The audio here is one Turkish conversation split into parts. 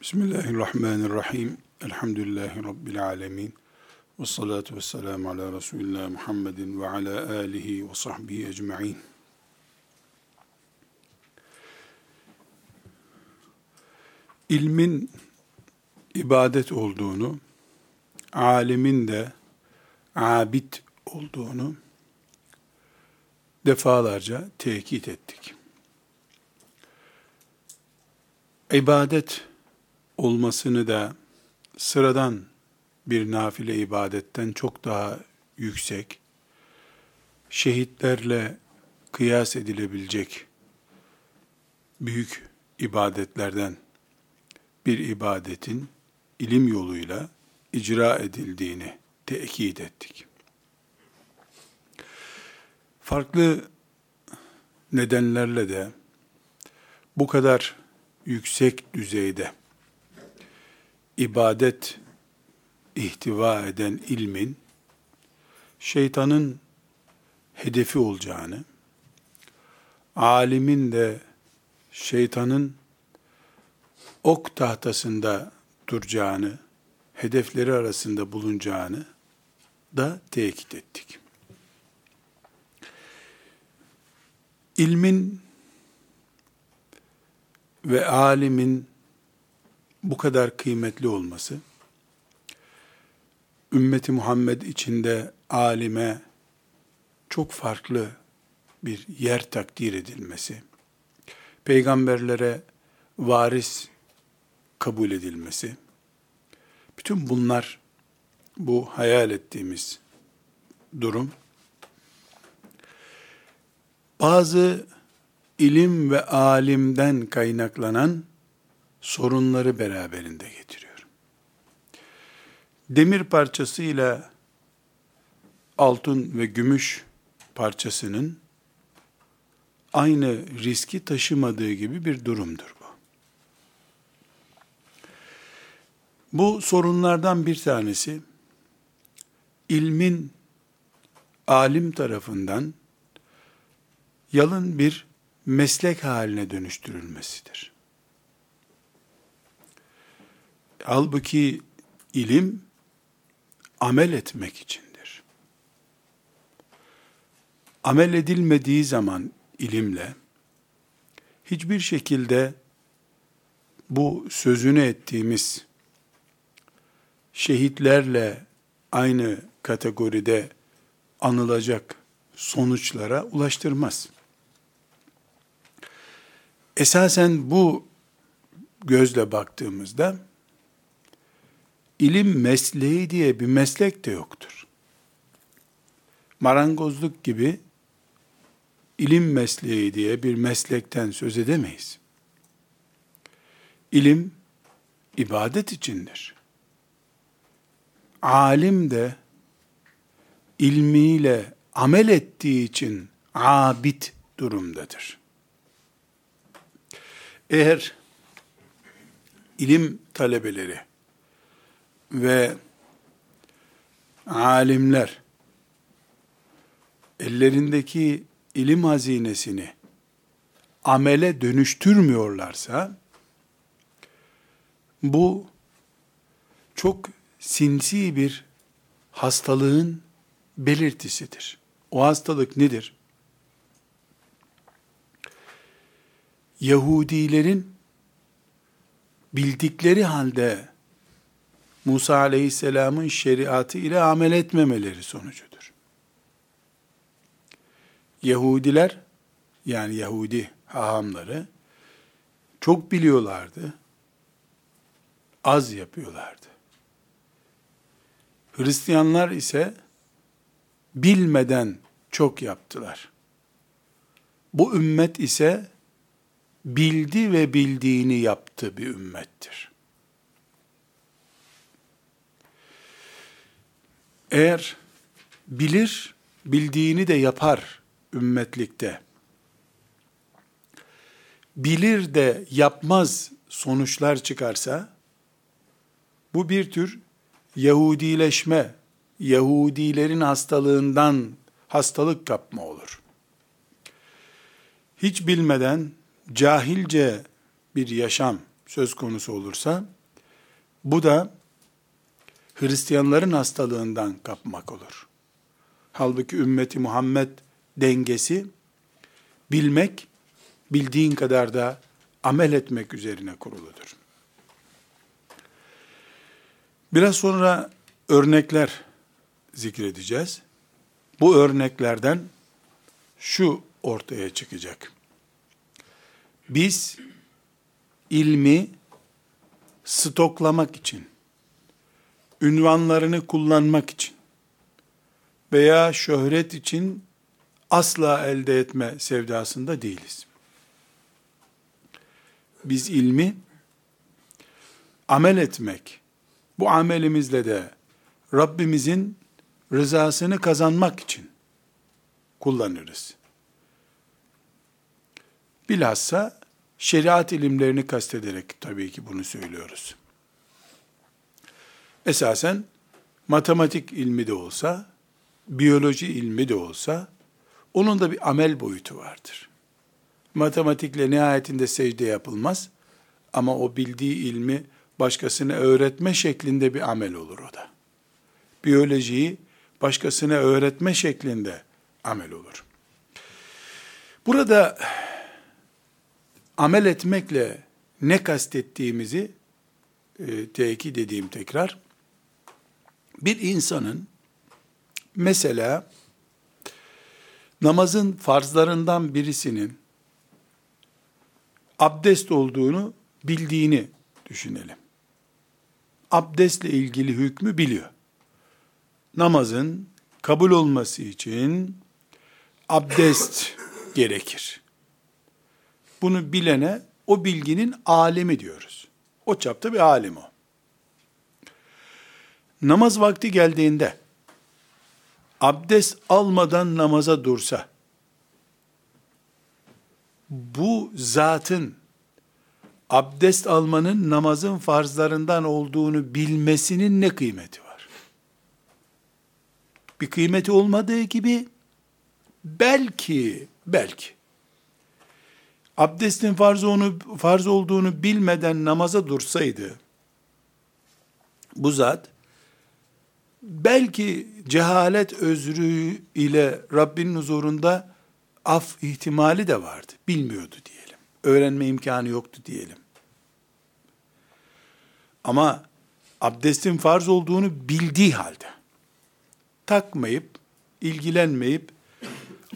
Bismillahirrahmanirrahim. Elhamdülillahi Rabbil alemin. Ve salatu ve selamu ala Resulillah Muhammedin ve ala alihi ve sahbihi ecma'in. İlmin ibadet olduğunu, alimin de abid olduğunu defalarca tekit ettik. İbadet olmasını da sıradan bir nafile ibadetten çok daha yüksek, şehitlerle kıyas edilebilecek büyük ibadetlerden bir ibadetin ilim yoluyla icra edildiğini tekit ettik. Farklı nedenlerle de bu kadar yüksek düzeyde ibadet ihtiva eden ilmin şeytanın hedefi olacağını, alimin de şeytanın ok tahtasında duracağını, hedefleri arasında bulunacağını da tekit ettik. İlmin ve alimin bu kadar kıymetli olması, ümmeti Muhammed içinde alime çok farklı bir yer takdir edilmesi, peygamberlere varis kabul edilmesi, bütün bunlar bu hayal ettiğimiz durum. Bazı ilim ve alimden kaynaklanan sorunları beraberinde getiriyor. Demir parçasıyla altın ve gümüş parçasının aynı riski taşımadığı gibi bir durumdur bu. Bu sorunlardan bir tanesi ilmin alim tarafından yalın bir meslek haline dönüştürülmesidir. Halbuki ilim amel etmek içindir. Amel edilmediği zaman ilimle hiçbir şekilde bu sözünü ettiğimiz şehitlerle aynı kategoride anılacak sonuçlara ulaştırmaz. Esasen bu gözle baktığımızda ilim mesleği diye bir meslek de yoktur. Marangozluk gibi ilim mesleği diye bir meslekten söz edemeyiz. İlim ibadet içindir. Alim de ilmiyle amel ettiği için abid durumdadır. Eğer ilim talebeleri ve alimler ellerindeki ilim hazinesini amele dönüştürmüyorlarsa bu çok sinsi bir hastalığın belirtisidir. O hastalık nedir? Yahudilerin bildikleri halde Musa aleyhisselamın şeriatı ile amel etmemeleri sonucudur. Yahudiler, yani Yahudi hahamları, çok biliyorlardı, az yapıyorlardı. Hristiyanlar ise bilmeden çok yaptılar. Bu ümmet ise bildi ve bildiğini yaptı bir ümmettir. Eğer bilir, bildiğini de yapar ümmetlikte. Bilir de yapmaz sonuçlar çıkarsa, bu bir tür Yahudileşme, Yahudilerin hastalığından hastalık kapma olur. Hiç bilmeden cahilce bir yaşam söz konusu olursa, bu da Hristiyanların hastalığından kapmak olur. Halbuki ümmeti Muhammed dengesi, bilmek, bildiğin kadar da amel etmek üzerine kuruludur. Biraz sonra örnekler zikredeceğiz. Bu örneklerden şu ortaya çıkacak. Biz ilmi stoklamak için, ünvanlarını kullanmak için veya şöhret için asla elde etme sevdasında değiliz. Biz ilmi amel etmek, bu amelimizle de Rabbimizin rızasını kazanmak için kullanırız. Bilhassa şeriat ilimlerini kastederek tabii ki bunu söylüyoruz. Esasen matematik ilmi de olsa, biyoloji ilmi de olsa, onun da bir amel boyutu vardır. Matematikle nihayetinde secde yapılmaz ama o bildiği ilmi başkasına öğretme şeklinde bir amel olur o da. Biyolojiyi başkasına öğretme şeklinde amel olur. Burada amel etmekle ne kastettiğimizi e, tekit dediğim tekrar. Bir insanın mesela namazın farzlarından birisinin abdest olduğunu bildiğini düşünelim. Abdestle ilgili hükmü biliyor. Namazın kabul olması için abdest gerekir. Bunu bilene o bilginin alemi diyoruz. O çapta bir alim o. Namaz vakti geldiğinde abdest almadan namaza dursa bu zatın abdest almanın namazın farzlarından olduğunu bilmesinin ne kıymeti var? Bir kıymeti olmadığı gibi belki belki abdestin farz, onu, farz olduğunu bilmeden namaza dursaydı, bu zat, belki cehalet özrü ile Rabbinin huzurunda af ihtimali de vardı. Bilmiyordu diyelim. Öğrenme imkanı yoktu diyelim. Ama abdestin farz olduğunu bildiği halde, takmayıp, ilgilenmeyip,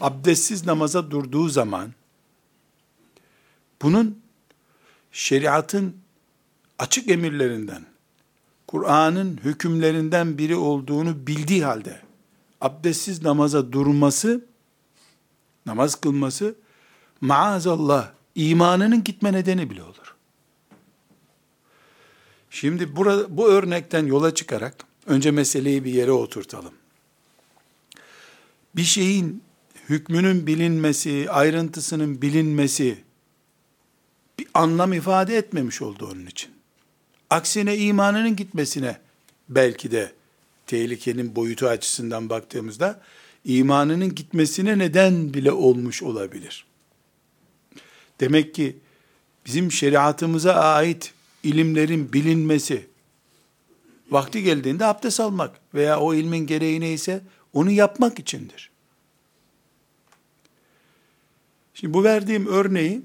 abdestsiz namaza durduğu zaman, bunun şeriatın açık emirlerinden, Kur'an'ın hükümlerinden biri olduğunu bildiği halde abdestsiz namaza durması, namaz kılması maazallah imanının gitme nedeni bile olur. Şimdi burada, bu örnekten yola çıkarak önce meseleyi bir yere oturtalım. Bir şeyin hükmünün bilinmesi, ayrıntısının bilinmesi bir anlam ifade etmemiş oldu onun için. Aksine imanının gitmesine belki de tehlikenin boyutu açısından baktığımızda imanının gitmesine neden bile olmuş olabilir. Demek ki bizim şeriatımıza ait ilimlerin bilinmesi, vakti geldiğinde abdest almak veya o ilmin gereği neyse onu yapmak içindir. Şimdi bu verdiğim örneği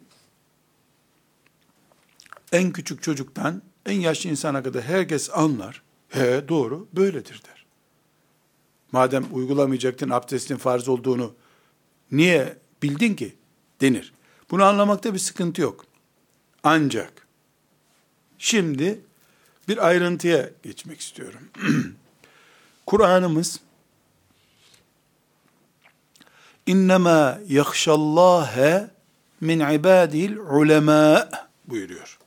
en küçük çocuktan en yaşlı insana kadar herkes anlar. He doğru böyledir der. Madem uygulamayacaktın abdestin farz olduğunu niye bildin ki denir. Bunu anlamakta bir sıkıntı yok. Ancak şimdi bir ayrıntıya geçmek istiyorum. Kur'an'ımız İnnemâ yakşallâhe min ibâdihil ulemâ buyuruyor.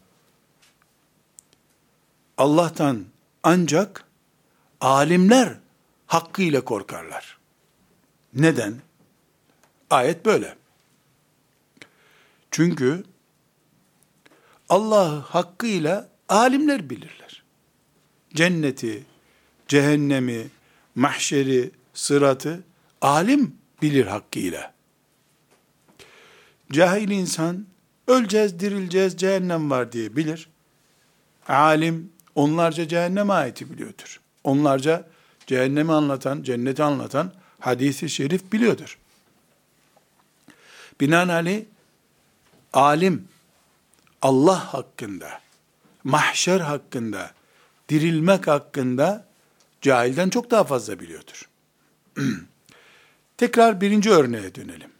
Allah'tan ancak alimler hakkıyla korkarlar. Neden? Ayet böyle. Çünkü Allah hakkıyla alimler bilirler. Cenneti, cehennemi, mahşeri, sıratı alim bilir hakkıyla. Cahil insan öleceğiz, dirileceğiz, cehennem var diye bilir. alim onlarca cehennem ayeti biliyordur. Onlarca cehennemi anlatan, cenneti anlatan hadisi şerif biliyordur. Binaenaleyh alim Allah hakkında, mahşer hakkında, dirilmek hakkında cahilden çok daha fazla biliyordur. Tekrar birinci örneğe dönelim.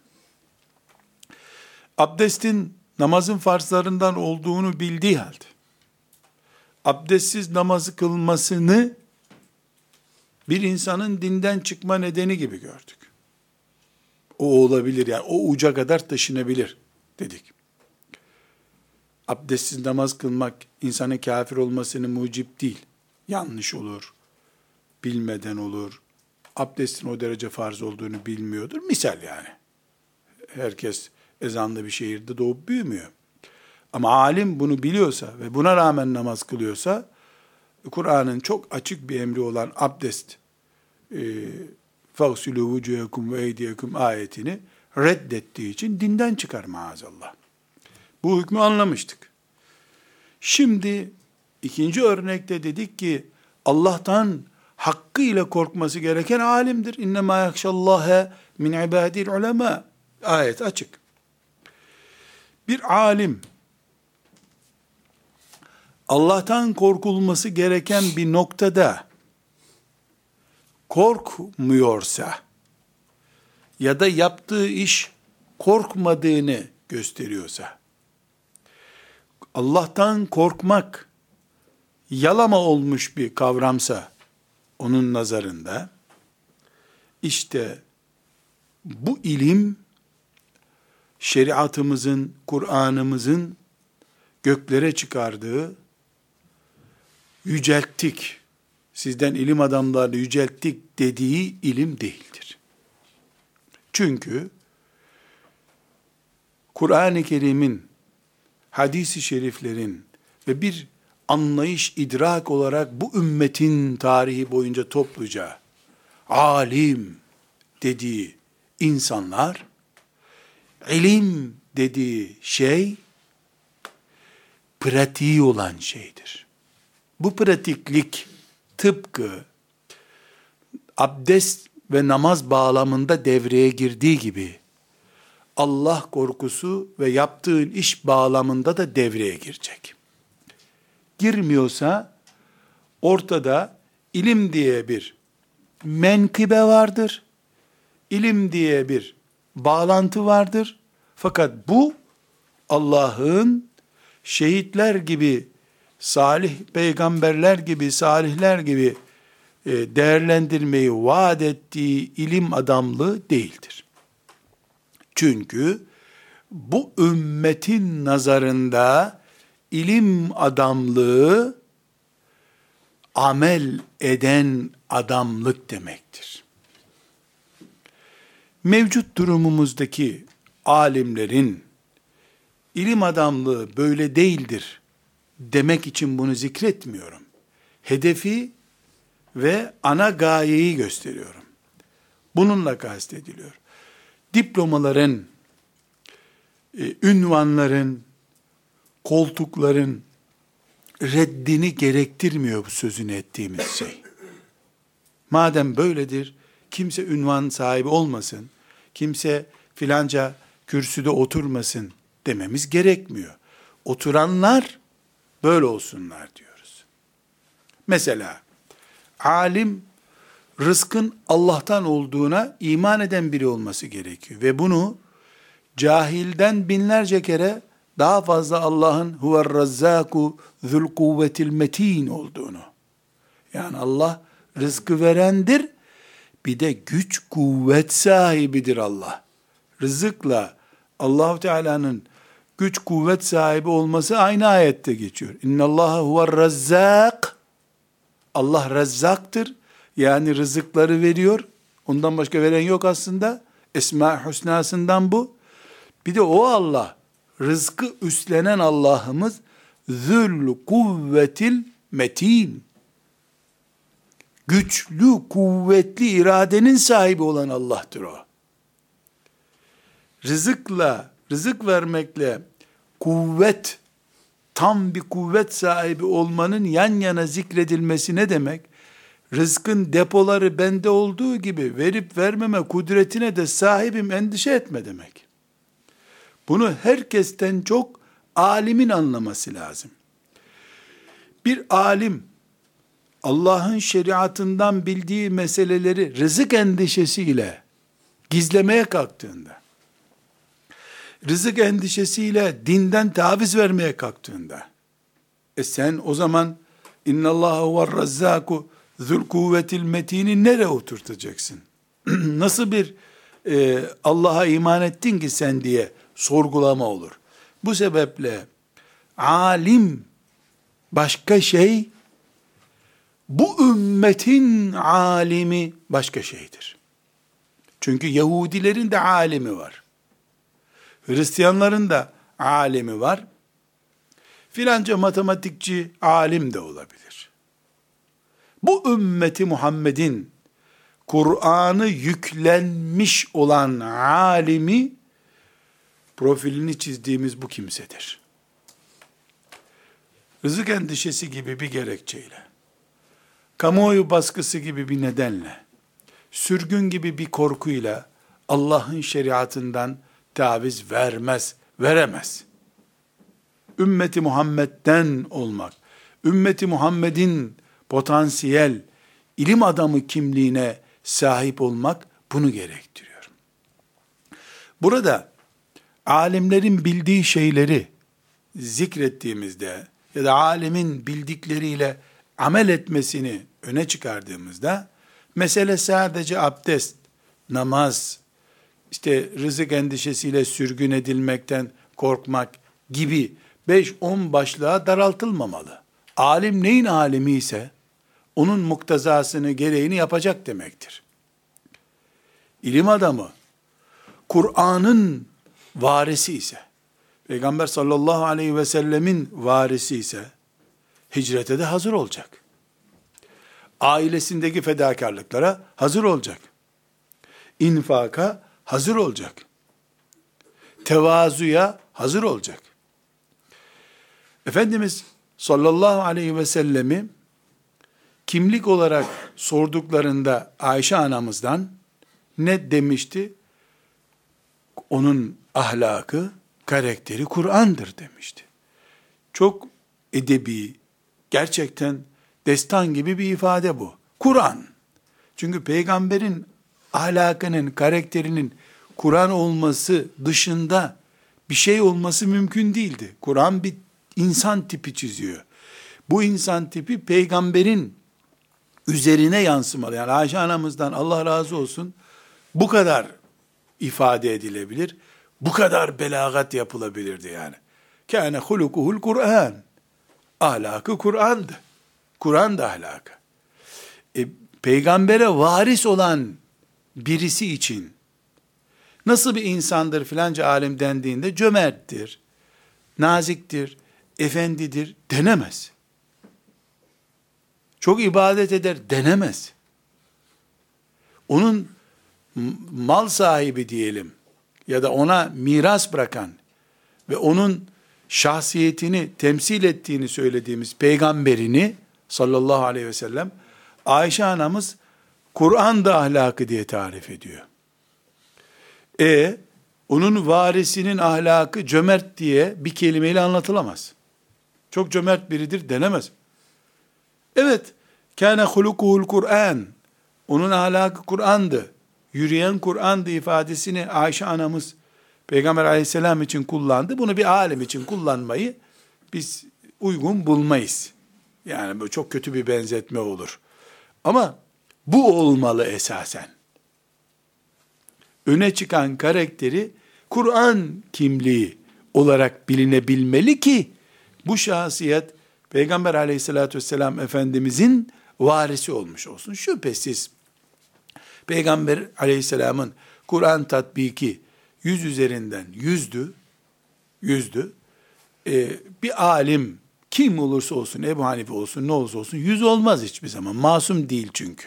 Abdestin namazın farzlarından olduğunu bildiği halde, abdestsiz namazı kılmasını bir insanın dinden çıkma nedeni gibi gördük. O olabilir yani o uca kadar taşınabilir dedik. Abdestsiz namaz kılmak insanın kafir olmasını mucip değil. Yanlış olur, bilmeden olur, abdestin o derece farz olduğunu bilmiyordur. Misal yani. Herkes ezanlı bir şehirde doğup büyümüyor. Ama alim bunu biliyorsa ve buna rağmen namaz kılıyorsa, Kur'an'ın çok açık bir emri olan abdest, فَغْسُلُوا وُجُهَكُمْ وَاَيْدِيَكُمْ ayetini reddettiği için dinden çıkar maazallah. Bu hükmü anlamıştık. Şimdi ikinci örnekte dedik ki Allah'tan hakkıyla korkması gereken alimdir. İnnemâ yakşallâhe min ibâdil ulema. Ayet açık. Bir alim Allah'tan korkulması gereken bir noktada korkmuyorsa ya da yaptığı iş korkmadığını gösteriyorsa Allah'tan korkmak yalama olmuş bir kavramsa onun nazarında işte bu ilim şeriatımızın, Kur'an'ımızın göklere çıkardığı yücelttik, sizden ilim adamlarını yücelttik dediği ilim değildir. Çünkü Kur'an-ı Kerim'in, hadisi şeriflerin ve bir anlayış, idrak olarak bu ümmetin tarihi boyunca topluca alim dediği insanlar, ilim dediği şey, pratiği olan şeydir. Bu pratiklik tıpkı abdest ve namaz bağlamında devreye girdiği gibi Allah korkusu ve yaptığın iş bağlamında da devreye girecek. Girmiyorsa ortada ilim diye bir menkıbe vardır. İlim diye bir bağlantı vardır. Fakat bu Allah'ın şehitler gibi, salih peygamberler gibi, salihler gibi e, değerlendirmeyi vaat ettiği ilim adamlığı değildir. Çünkü bu ümmetin nazarında ilim adamlığı amel eden adamlık demektir. Mevcut durumumuzdaki alimlerin ilim adamlığı böyle değildir demek için bunu zikretmiyorum. Hedefi ve ana gayeyi gösteriyorum. Bununla kastediliyor. Diplomaların, e, ünvanların, koltukların reddini gerektirmiyor bu sözünü ettiğimiz şey. Madem böyledir, kimse ünvan sahibi olmasın, kimse filanca kürsüde oturmasın dememiz gerekmiyor. Oturanlar böyle olsunlar diyoruz. Mesela alim rızkın Allah'tan olduğuna iman eden biri olması gerekiyor ve bunu cahilden binlerce kere daha fazla Allah'ın huver razzaku zul kuvvetil metin olduğunu. Yani Allah rızkı verendir. Bir de güç kuvvet sahibidir Allah. Rızıkla Allahu Teala'nın güç kuvvet sahibi olması aynı ayette geçiyor. İnna Allah huver razzak. Allah razzaktır. Yani rızıkları veriyor. Ondan başka veren yok aslında. Esma Hüsna'sından bu. Bir de o Allah rızkı üstlenen Allah'ımız zül kuvvetil metin. Güçlü, kuvvetli iradenin sahibi olan Allah'tır o. Rızıkla, rızık vermekle kuvvet tam bir kuvvet sahibi olmanın yan yana zikredilmesi ne demek? Rızkın depoları bende olduğu gibi verip vermeme kudretine de sahibim endişe etme demek. Bunu herkesten çok alimin anlaması lazım. Bir alim Allah'ın şeriatından bildiği meseleleri rızık endişesiyle gizlemeye kalktığında, rızık endişesiyle dinden taviz vermeye kalktığında, e sen o zaman inna Allah ve razzaku zul kuvvetil metini nereye oturtacaksın? Nasıl bir e, Allah'a iman ettin ki sen diye sorgulama olur. Bu sebeple alim başka şey, bu ümmetin alimi başka şeydir. Çünkü Yahudilerin de alimi var. Hristiyanların da alimi var. Filanca matematikçi alim de olabilir. Bu ümmeti Muhammed'in Kur'an'ı yüklenmiş olan alimi profilini çizdiğimiz bu kimsedir. Rızık endişesi gibi bir gerekçeyle, kamuoyu baskısı gibi bir nedenle, sürgün gibi bir korkuyla Allah'ın şeriatından taviz vermez, veremez. Ümmeti Muhammed'den olmak, ümmeti Muhammed'in potansiyel ilim adamı kimliğine sahip olmak bunu gerektiriyor. Burada alimlerin bildiği şeyleri zikrettiğimizde ya da alemin bildikleriyle amel etmesini öne çıkardığımızda mesele sadece abdest, namaz, işte rızık endişesiyle sürgün edilmekten korkmak gibi 5-10 başlığa daraltılmamalı. Alim neyin alimi ise onun muktezasını, gereğini yapacak demektir. İlim adamı, Kur'an'ın varisi ise, Peygamber sallallahu aleyhi ve sellemin varisi ise, hicrete de hazır olacak. Ailesindeki fedakarlıklara hazır olacak. İnfaka hazır olacak. Tevazuya hazır olacak. Efendimiz sallallahu aleyhi ve sellemi kimlik olarak sorduklarında Ayşe anamızdan ne demişti? Onun ahlakı, karakteri Kur'an'dır demişti. Çok edebi, gerçekten destan gibi bir ifade bu. Kur'an. Çünkü peygamberin ahlakının, karakterinin Kur'an olması dışında bir şey olması mümkün değildi. Kur'an bir insan tipi çiziyor. Bu insan tipi peygamberin üzerine yansımalı. Yani Ayşe anamızdan Allah razı olsun bu kadar ifade edilebilir. Bu kadar belagat yapılabilirdi yani. Kâne hulukuhul Kur'an. Ahlakı Kur'an'dı. Kur'an da ahlakı. E, peygambere varis olan birisi için nasıl bir insandır filanca alim dendiğinde cömerttir, naziktir, efendidir denemez. Çok ibadet eder denemez. Onun mal sahibi diyelim ya da ona miras bırakan ve onun şahsiyetini temsil ettiğini söylediğimiz peygamberini sallallahu aleyhi ve sellem Ayşe anamız Kur'an da ahlakı diye tarif ediyor. E onun varisinin ahlakı cömert diye bir kelimeyle anlatılamaz. Çok cömert biridir denemez. Evet, kâne hulukuhul Kur'an. Onun ahlakı Kur'an'dı. Yürüyen Kur'an'dı ifadesini Ayşe anamız Peygamber aleyhisselam için kullandı. Bunu bir alim için kullanmayı biz uygun bulmayız. Yani bu çok kötü bir benzetme olur. Ama bu olmalı esasen. Öne çıkan karakteri Kur'an kimliği olarak bilinebilmeli ki bu şahsiyet Peygamber aleyhissalatü vesselam Efendimizin varisi olmuş olsun. Şüphesiz Peygamber aleyhisselamın Kur'an tatbiki yüz üzerinden yüzdü, yüzdü. Ee, bir alim kim olursa olsun, Ebu Hanife olsun, ne olursa olsun yüz olmaz hiçbir zaman. Masum değil çünkü.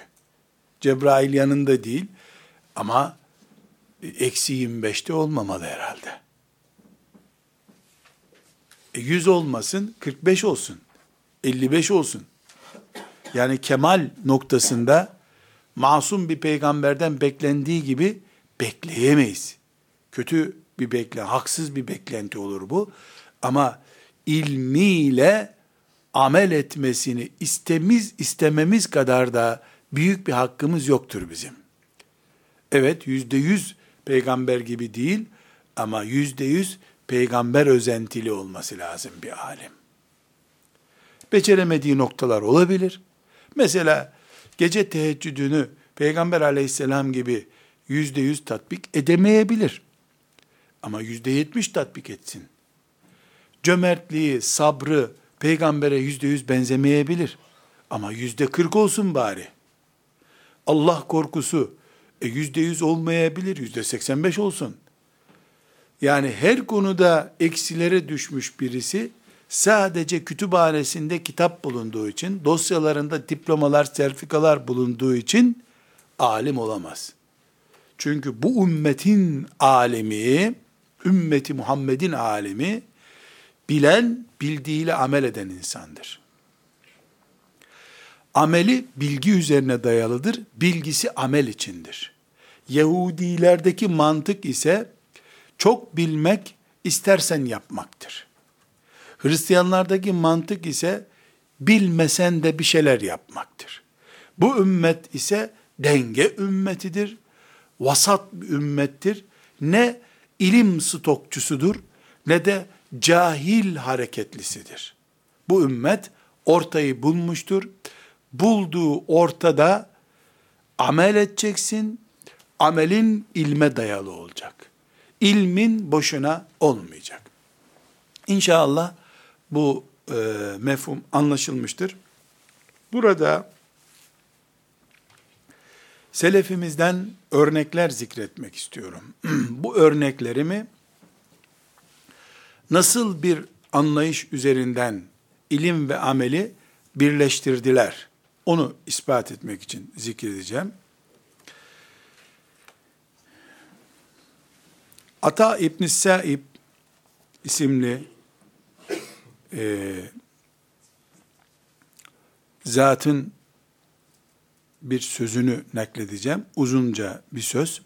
Cebrail yanında değil ama eksi 25'te olmamalı herhalde. E 100 olmasın, 45 olsun, 55 olsun. Yani kemal noktasında masum bir peygamberden beklendiği gibi bekleyemeyiz. Kötü bir bekle, haksız bir beklenti olur bu. Ama ilmiyle amel etmesini istemiz istememiz kadar da büyük bir hakkımız yoktur bizim. Evet yüzde yüz peygamber gibi değil ama yüzde yüz peygamber özentili olması lazım bir alim. Beceremediği noktalar olabilir. Mesela gece teheccüdünü peygamber aleyhisselam gibi yüzde yüz tatbik edemeyebilir. Ama yüzde yetmiş tatbik etsin. Cömertliği, sabrı peygambere yüzde yüz benzemeyebilir. Ama yüzde kırk olsun bari. Allah korkusu yüzde yüz olmayabilir, yüzde seksen beş olsun. Yani her konuda eksilere düşmüş birisi sadece kütüphanesinde kitap bulunduğu için, dosyalarında diplomalar, sertifikalar bulunduğu için alim olamaz. Çünkü bu ümmetin alemi, ümmeti Muhammed'in alemi, bilen, bildiğiyle amel eden insandır. Ameli bilgi üzerine dayalıdır, bilgisi amel içindir. Yahudilerdeki mantık ise çok bilmek istersen yapmaktır. Hristiyanlardaki mantık ise bilmesen de bir şeyler yapmaktır. Bu ümmet ise denge ümmetidir, vasat bir ümmettir. Ne ilim stokçusudur ne de cahil hareketlisidir. Bu ümmet ortayı bulmuştur. Bulduğu ortada amel edeceksin. Amelin ilme dayalı olacak. İlmin boşuna olmayacak. İnşallah bu e, mefhum anlaşılmıştır. Burada selefimizden örnekler zikretmek istiyorum. bu örneklerimi nasıl bir anlayış üzerinden ilim ve ameli birleştirdiler? Onu ispat etmek için zikredeceğim. Ata İbn Saib isimli e, zatın bir sözünü nakledeceğim. Uzunca bir söz.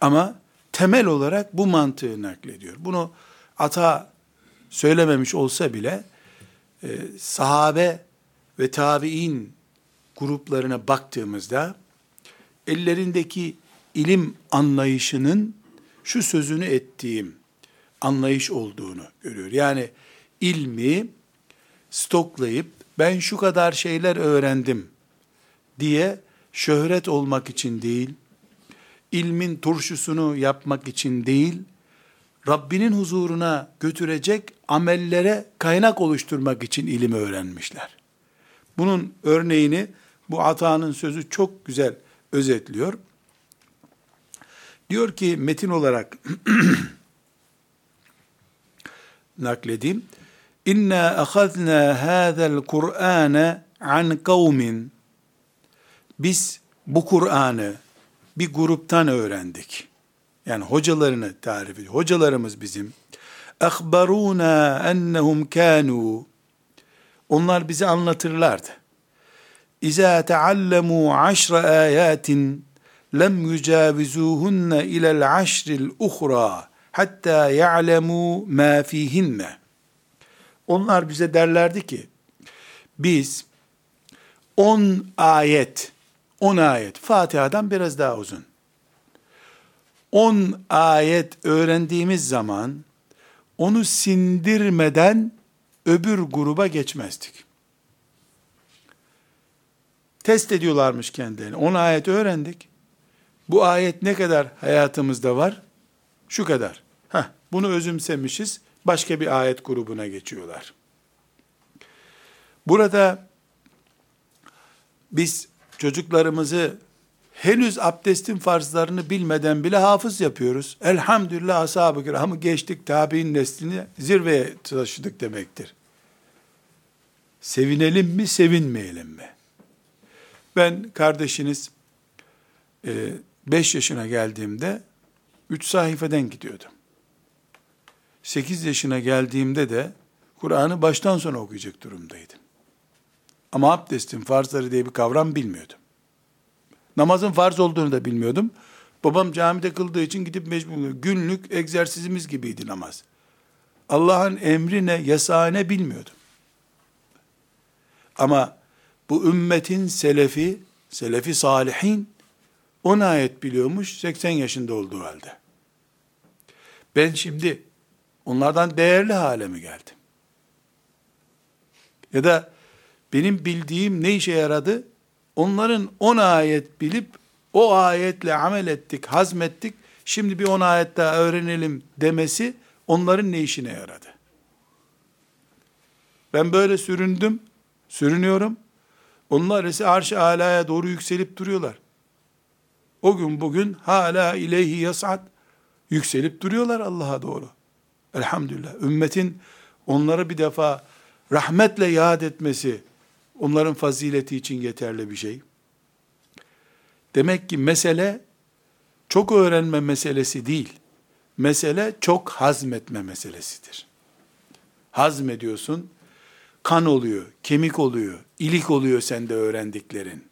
Ama temel olarak bu mantığı naklediyor. Bunu ata söylememiş olsa bile e, sahabe ve tabi'in gruplarına baktığımızda ellerindeki ilim anlayışının şu sözünü ettiğim anlayış olduğunu görüyor. Yani ilmi stoklayıp ben şu kadar şeyler öğrendim diye şöhret olmak için değil, ilmin turşusunu yapmak için değil, Rabbinin huzuruna götürecek amellere kaynak oluşturmak için ilim öğrenmişler. Bunun örneğini bu Ata'nın sözü çok güzel özetliyor. Diyor ki metin olarak nakledeyim. İnna ahazna hadal Kur'ane an kavmin. Biz bu Kur'an'ı bir gruptan öğrendik. Yani hocalarını tarif ediyor. Hocalarımız bizim. Akhbaruna ennehum kanu. Onlar bize anlatırlardı. İza teallemu aşra ayatin lem yucavizuhunne ilel aşril uhra hatta ya'lemu ma fihinne. Onlar bize derlerdi ki biz 10 ayet 10 ayet Fatiha'dan biraz daha uzun 10 ayet öğrendiğimiz zaman onu sindirmeden öbür gruba geçmezdik. Test ediyorlarmış kendilerini. 10 ayet öğrendik. Bu ayet ne kadar hayatımızda var? Şu kadar. Heh, bunu özümsemişiz. Başka bir ayet grubuna geçiyorlar. Burada biz çocuklarımızı henüz abdestin farzlarını bilmeden bile hafız yapıyoruz. Elhamdülillah ashab-ı kiramı geçtik, tabi'in neslini zirveye taşıdık demektir. Sevinelim mi, sevinmeyelim mi? Ben kardeşiniz 5 e, yaşına geldiğimde 3 sayfeden gidiyordum. 8 yaşına geldiğimde de Kur'an'ı baştan sona okuyacak durumdaydım. Ama abdestin farzları diye bir kavram bilmiyordum. Namazın farz olduğunu da bilmiyordum. Babam camide kıldığı için gidip mecbur günlük egzersizimiz gibiydi namaz. Allah'ın emri ne, yasağı ne bilmiyordum. Ama bu ümmetin selefi, selefi salihin 10 ayet biliyormuş 80 yaşında olduğu halde. Ben şimdi onlardan değerli hale mi geldim? Ya da benim bildiğim ne işe yaradı? Onların 10 ayet bilip o ayetle amel ettik, hazmettik. Şimdi bir 10 ayet daha öğrenelim demesi onların ne işine yaradı? Ben böyle süründüm, sürünüyorum. Onlar ise arş-ı alaya doğru yükselip duruyorlar. O gün bugün hala ileyhi yas'ad yükselip duruyorlar Allah'a doğru. Elhamdülillah. Ümmetin onları bir defa rahmetle yad etmesi onların fazileti için yeterli bir şey. Demek ki mesele çok öğrenme meselesi değil. Mesele çok hazmetme meselesidir. Hazmediyorsun, kan oluyor, kemik oluyor, ilik oluyor sende öğrendiklerin.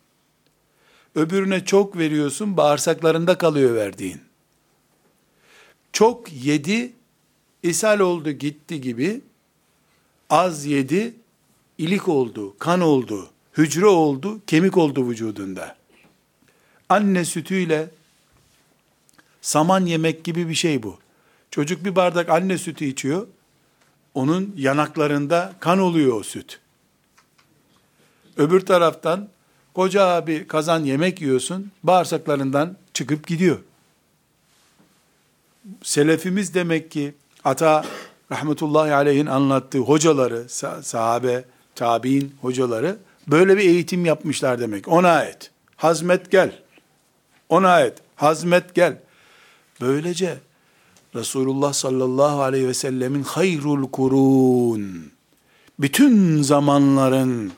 Öbürüne çok veriyorsun, bağırsaklarında kalıyor verdiğin. Çok yedi, ishal oldu gitti gibi, az yedi, ilik oldu, kan oldu, hücre oldu, kemik oldu vücudunda. Anne sütüyle saman yemek gibi bir şey bu. Çocuk bir bardak anne sütü içiyor, onun yanaklarında kan oluyor o süt. Öbür taraftan koca bir kazan yemek yiyorsun, bağırsaklarından çıkıp gidiyor. Selefimiz demek ki ata rahmetullahi aleyhin anlattığı hocaları, sahabe, tabi'in hocaları böyle bir eğitim yapmışlar demek. Ona ayet. Hazmet gel. Ona ayet. Hazmet gel. Böylece Resulullah sallallahu aleyhi ve sellemin hayrul kurun, bütün zamanların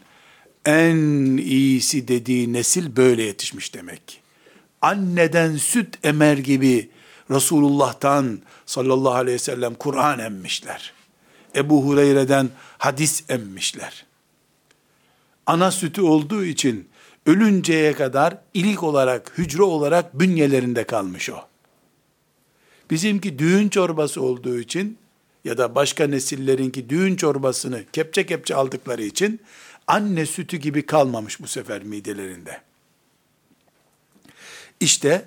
en iyisi dediği nesil böyle yetişmiş demek ki. Anneden süt emer gibi Resulullah'tan sallallahu aleyhi ve sellem Kur'an emmişler. Ebu Hureyre'den hadis emmişler. Ana sütü olduğu için ölünceye kadar ilik olarak, hücre olarak bünyelerinde kalmış o. Bizimki düğün çorbası olduğu için ya da başka nesillerinki düğün çorbasını kepçe kepçe aldıkları için anne sütü gibi kalmamış bu sefer midelerinde. İşte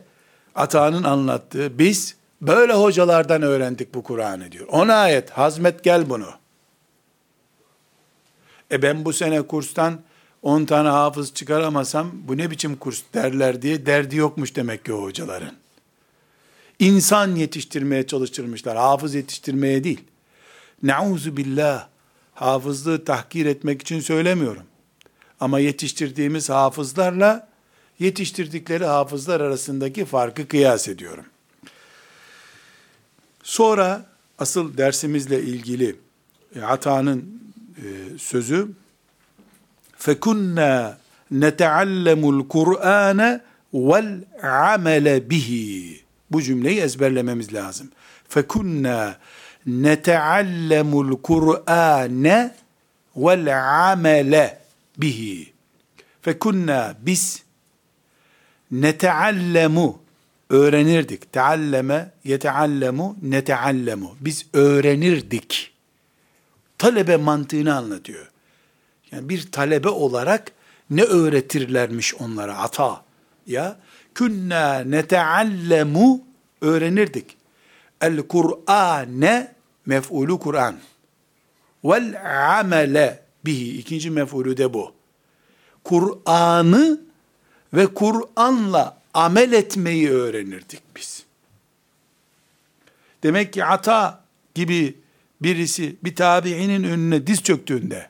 Ata'nın anlattığı biz böyle hocalardan öğrendik bu Kur'an'ı diyor. Ona ayet hazmet gel bunu. E ben bu sene kurstan 10 tane hafız çıkaramasam bu ne biçim kurs derler diye derdi yokmuş demek ki o hocaların. İnsan yetiştirmeye çalıştırmışlar. Hafız yetiştirmeye değil. Nauzu billah. Hafızlığı tahkir etmek için söylemiyorum. Ama yetiştirdiğimiz hafızlarla yetiştirdikleri hafızlar arasındaki farkı kıyas ediyorum. Sonra asıl dersimizle ilgili e, Ata'nın e, sözü fekunna neteallemul Kur'ane vel amele bihi bu cümleyi ezberlememiz lazım. Fekunna neteallemul Kur'ane vel amele bihi. Fekunna biz neteallemu öğrenirdik. Tealleme, yeteallemu, neteallemu. Biz öğrenirdik. Talebe mantığını anlatıyor. Yani bir talebe olarak ne öğretirlermiş onlara ata? Ya künna neteallemu öğrenirdik. El Kur'ane mef'ulu Kur'an. Vel amele bihi ikinci mef'ulü de bu. Kur'an'ı ve Kur'an'la amel etmeyi öğrenirdik biz. Demek ki ata gibi birisi bir tabiinin önüne diz çöktüğünde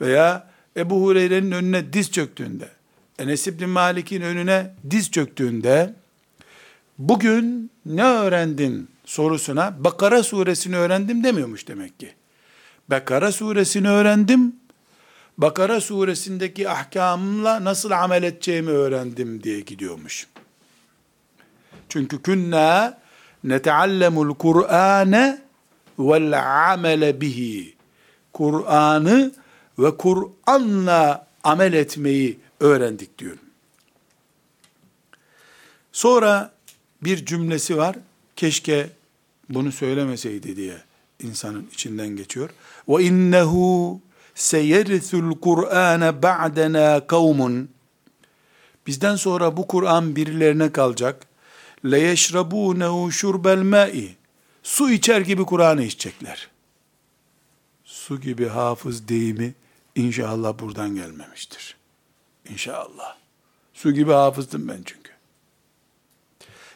veya Ebu Hureyre'nin önüne diz çöktüğünde Enes İbni Malik'in önüne diz çöktüğünde bugün ne öğrendin sorusuna Bakara suresini öğrendim demiyormuş demek ki. Bakara suresini öğrendim, Bakara suresindeki ahkamla nasıl amel edeceğimi öğrendim diye gidiyormuş. Çünkü künna neteallemul Kur'ane vel amele bihi. Kur'an'ı ve Kur'an'la amel etmeyi öğrendik diyor. Sonra bir cümlesi var. Keşke bunu söylemeseydi diye insanın içinden geçiyor. Ve innehu seyerisul Kur'ane ba'dena kavmun. Bizden sonra bu Kur'an birilerine kalacak. Le yeşrabunehu şurbel ma'i. Su içer gibi Kur'an'ı içecekler. Su gibi hafız deyimi inşallah buradan gelmemiştir. İnşallah. Su gibi hafızdım ben çünkü.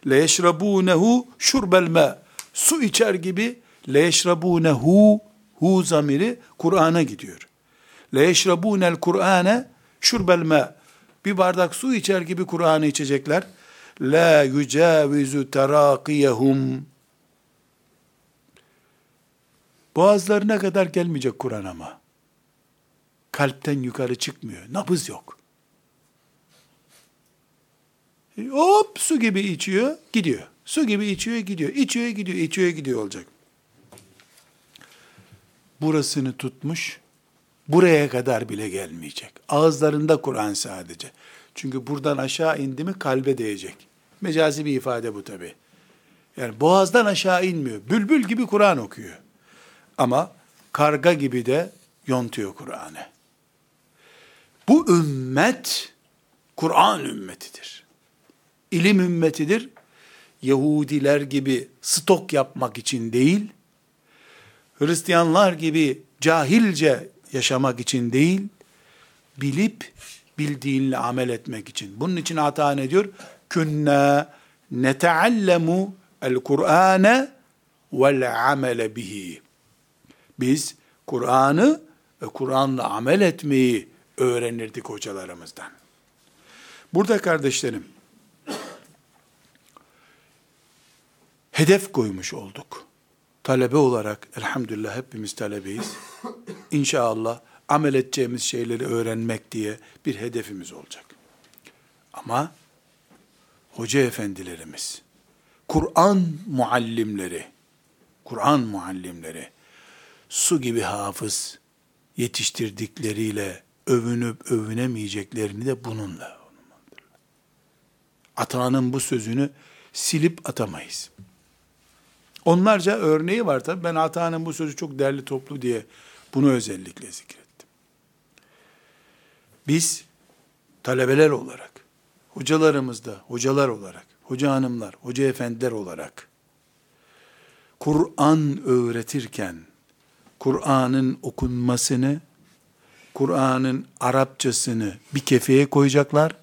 Le yeşrabunehu şurbel ma. Su içer gibi le yeşrabunehu hu zamiri Kur'an'a gidiyor. Le yeşrabunel Kur'ane şurbel ma. Bir bardak su içer gibi Kur'an'ı içecekler. La yucavizu terakiyehum. Boğazlarına kadar gelmeyecek Kur'an ama. Kalpten yukarı çıkmıyor. Nabız yok. Hop su gibi içiyor, gidiyor. Su gibi içiyor, gidiyor. İçiyor, gidiyor, içiyor, gidiyor olacak. Burasını tutmuş, buraya kadar bile gelmeyecek. Ağızlarında Kur'an sadece. Çünkü buradan aşağı indi mi kalbe değecek. Mecazi bir ifade bu tabi. Yani boğazdan aşağı inmiyor. Bülbül gibi Kur'an okuyor. Ama karga gibi de yontuyor Kur'an'ı. Bu ümmet Kur'an ümmetidir. İlim ümmetidir. Yahudiler gibi stok yapmak için değil, Hristiyanlar gibi cahilce yaşamak için değil, bilip bildiğinle amel etmek için. Bunun için hata ne diyor? Künne neteallemu el Kur'ane vel amele bihi. Biz Kur'an'ı ve Kur'an'la amel etmeyi öğrenirdik hocalarımızdan. Burada kardeşlerim, hedef koymuş olduk. Talebe olarak, elhamdülillah hepimiz talebeyiz. İnşallah amel edeceğimiz şeyleri öğrenmek diye bir hedefimiz olacak. Ama hoca efendilerimiz, Kur'an muallimleri, Kur'an muallimleri, su gibi hafız yetiştirdikleriyle övünüp övünemeyeceklerini de bununla Atağının bu sözünü silip atamayız. Onlarca örneği var tabi. Ben Atağının bu sözü çok değerli toplu diye bunu özellikle zikrettim. Biz talebeler olarak, hocalarımızda, hocalar olarak, hoca hanımlar, hoca efendiler olarak Kur'an öğretirken Kur'an'ın okunmasını, Kur'an'ın Arapçasını bir kefeye koyacaklar.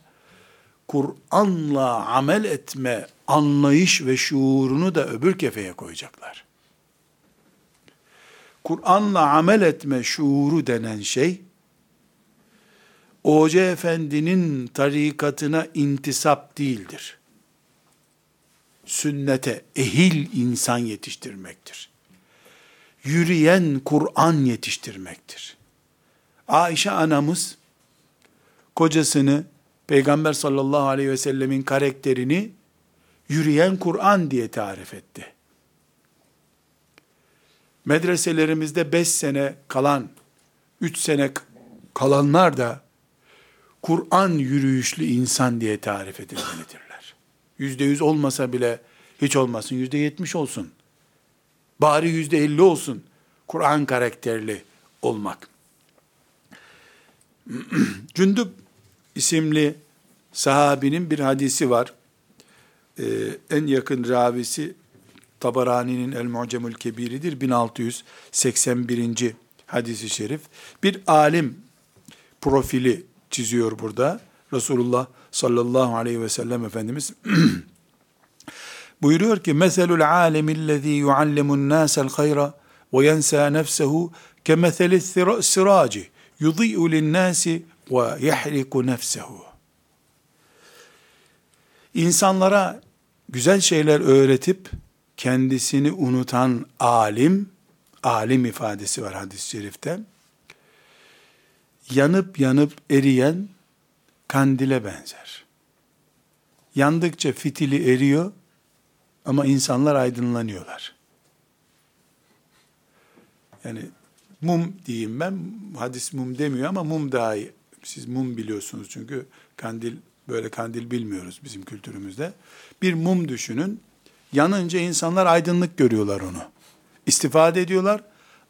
Kur'an'la amel etme anlayış ve şuurunu da öbür kefeye koyacaklar. Kur'an'la amel etme şuuru denen şey, o Hoca Efendi'nin tarikatına intisap değildir. Sünnete ehil insan yetiştirmektir. Yürüyen Kur'an yetiştirmektir. Ayşe anamız, kocasını, Peygamber sallallahu aleyhi ve sellemin karakterini, yürüyen Kur'an diye tarif etti medreselerimizde beş sene kalan, üç sene kalanlar da Kur'an yürüyüşlü insan diye tarif edilmelidirler. Yüzde yüz olmasa bile hiç olmasın, yüzde yetmiş olsun. Bari yüzde elli olsun. Kur'an karakterli olmak. Cündüb isimli sahabinin bir hadisi var. Ee, en yakın ravisi Tabarani'nin El Mu'cemül Kebiridir. 1681. hadisi şerif. Bir alim profili çiziyor burada. Resulullah sallallahu aleyhi ve sellem Efendimiz buyuruyor ki meselul alemillezî yuallimun nâsel hayra ve yensâ nefsehu kemetheli siraci yudî'u linnâsi ve yahriku nefsehu İnsanlara güzel şeyler öğretip kendisini unutan alim, alim ifadesi var hadis-i şerifte. Yanıp yanıp eriyen kandile benzer. Yandıkça fitili eriyor ama insanlar aydınlanıyorlar. Yani mum diyeyim ben. Hadis mum demiyor ama mum daha iyi. Siz mum biliyorsunuz çünkü kandil böyle kandil bilmiyoruz bizim kültürümüzde. Bir mum düşünün. Yanınca insanlar aydınlık görüyorlar onu. İstifade ediyorlar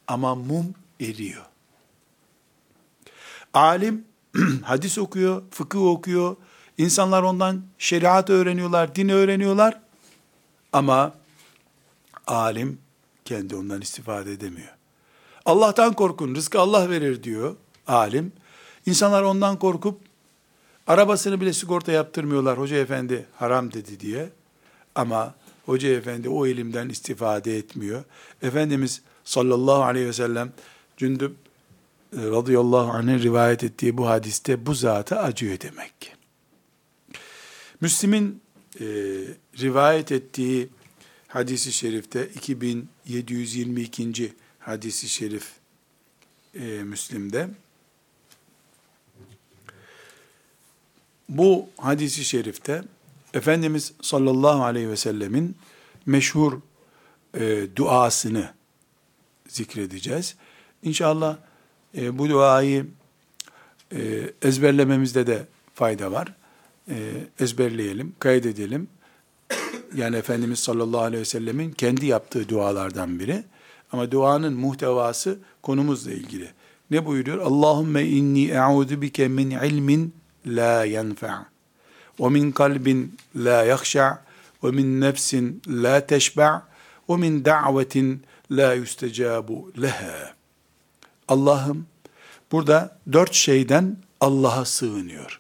ama mum eriyor. Alim hadis okuyor, fıkıh okuyor. İnsanlar ondan şeriat öğreniyorlar, din öğreniyorlar. Ama alim kendi ondan istifade edemiyor. Allah'tan korkun, rızkı Allah verir diyor alim. İnsanlar ondan korkup arabasını bile sigorta yaptırmıyorlar. Hoca efendi haram dedi diye. Ama hoca efendi o ilimden istifade etmiyor. Efendimiz sallallahu aleyhi ve sellem Cündüb e, radıyallahu anh'ın rivayet ettiği bu hadiste bu zata acıyor demek ki. Müslim'in e, rivayet ettiği hadisi şerifte 2722. hadisi şerif e, Müslim'de bu hadisi şerifte Efendimiz sallallahu aleyhi ve sellemin meşhur e, duasını zikredeceğiz. İnşallah e, bu duayı e, ezberlememizde de fayda var. E, ezberleyelim, kaydedelim. Yani Efendimiz sallallahu aleyhi ve sellemin kendi yaptığı dualardan biri. Ama duanın muhtevası konumuzla ilgili. Ne buyuruyor? Allahümme inni e'udu bike min ilmin la yenfa' ve min kalbin la yakhşa' ve min nefsin la teşba' ve min da'vetin la yustecabu leha. Allah'ım burada dört şeyden Allah'a sığınıyor.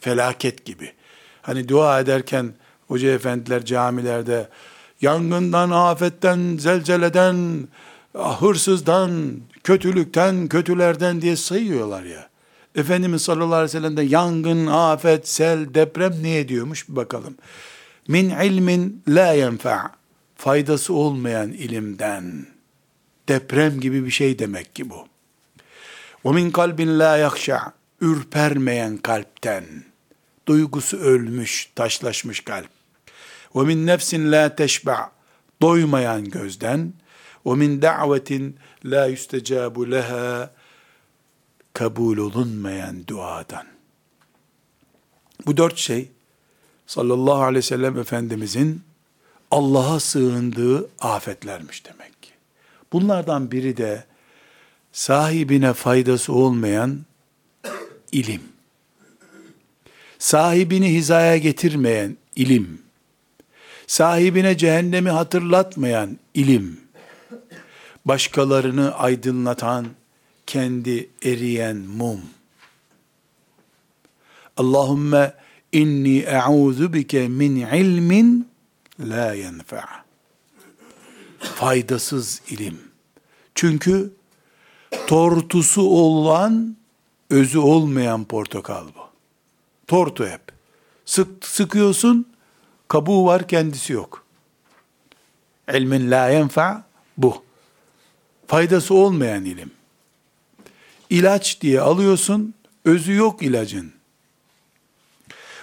Felaket gibi. Hani dua ederken hoca efendiler camilerde yangından, afetten, zelzeleden, hırsızdan, kötülükten, kötülerden diye sayıyorlar ya. Efendimiz sallallahu aleyhi ve sellem yangın, afet, sel, deprem niye diyormuş bir bakalım. Min ilmin la yenfa. Faydası olmayan ilimden. Deprem gibi bir şey demek ki bu. Ve min kalbin la yakşa. Ürpermeyen kalpten. Duygusu ölmüş, taşlaşmış kalp. Ve min nefsin la teşba. Doymayan gözden. Ve min da'vetin la yüstecabu leha kabul olunmayan duadan. Bu dört şey sallallahu aleyhi ve sellem Efendimizin Allah'a sığındığı afetlermiş demek ki. Bunlardan biri de sahibine faydası olmayan ilim. Sahibini hizaya getirmeyen ilim. Sahibine cehennemi hatırlatmayan ilim. Başkalarını aydınlatan, kendi eriyen mum. Allahümme inni e'udhu bike min ilmin la yenfa. Faydasız ilim. Çünkü tortusu olan, özü olmayan portakal bu. Tortu hep. Sık, sıkıyorsun, kabuğu var, kendisi yok. İlmin la yenfa bu. Faydası olmayan ilim. İlaç diye alıyorsun, özü yok ilacın.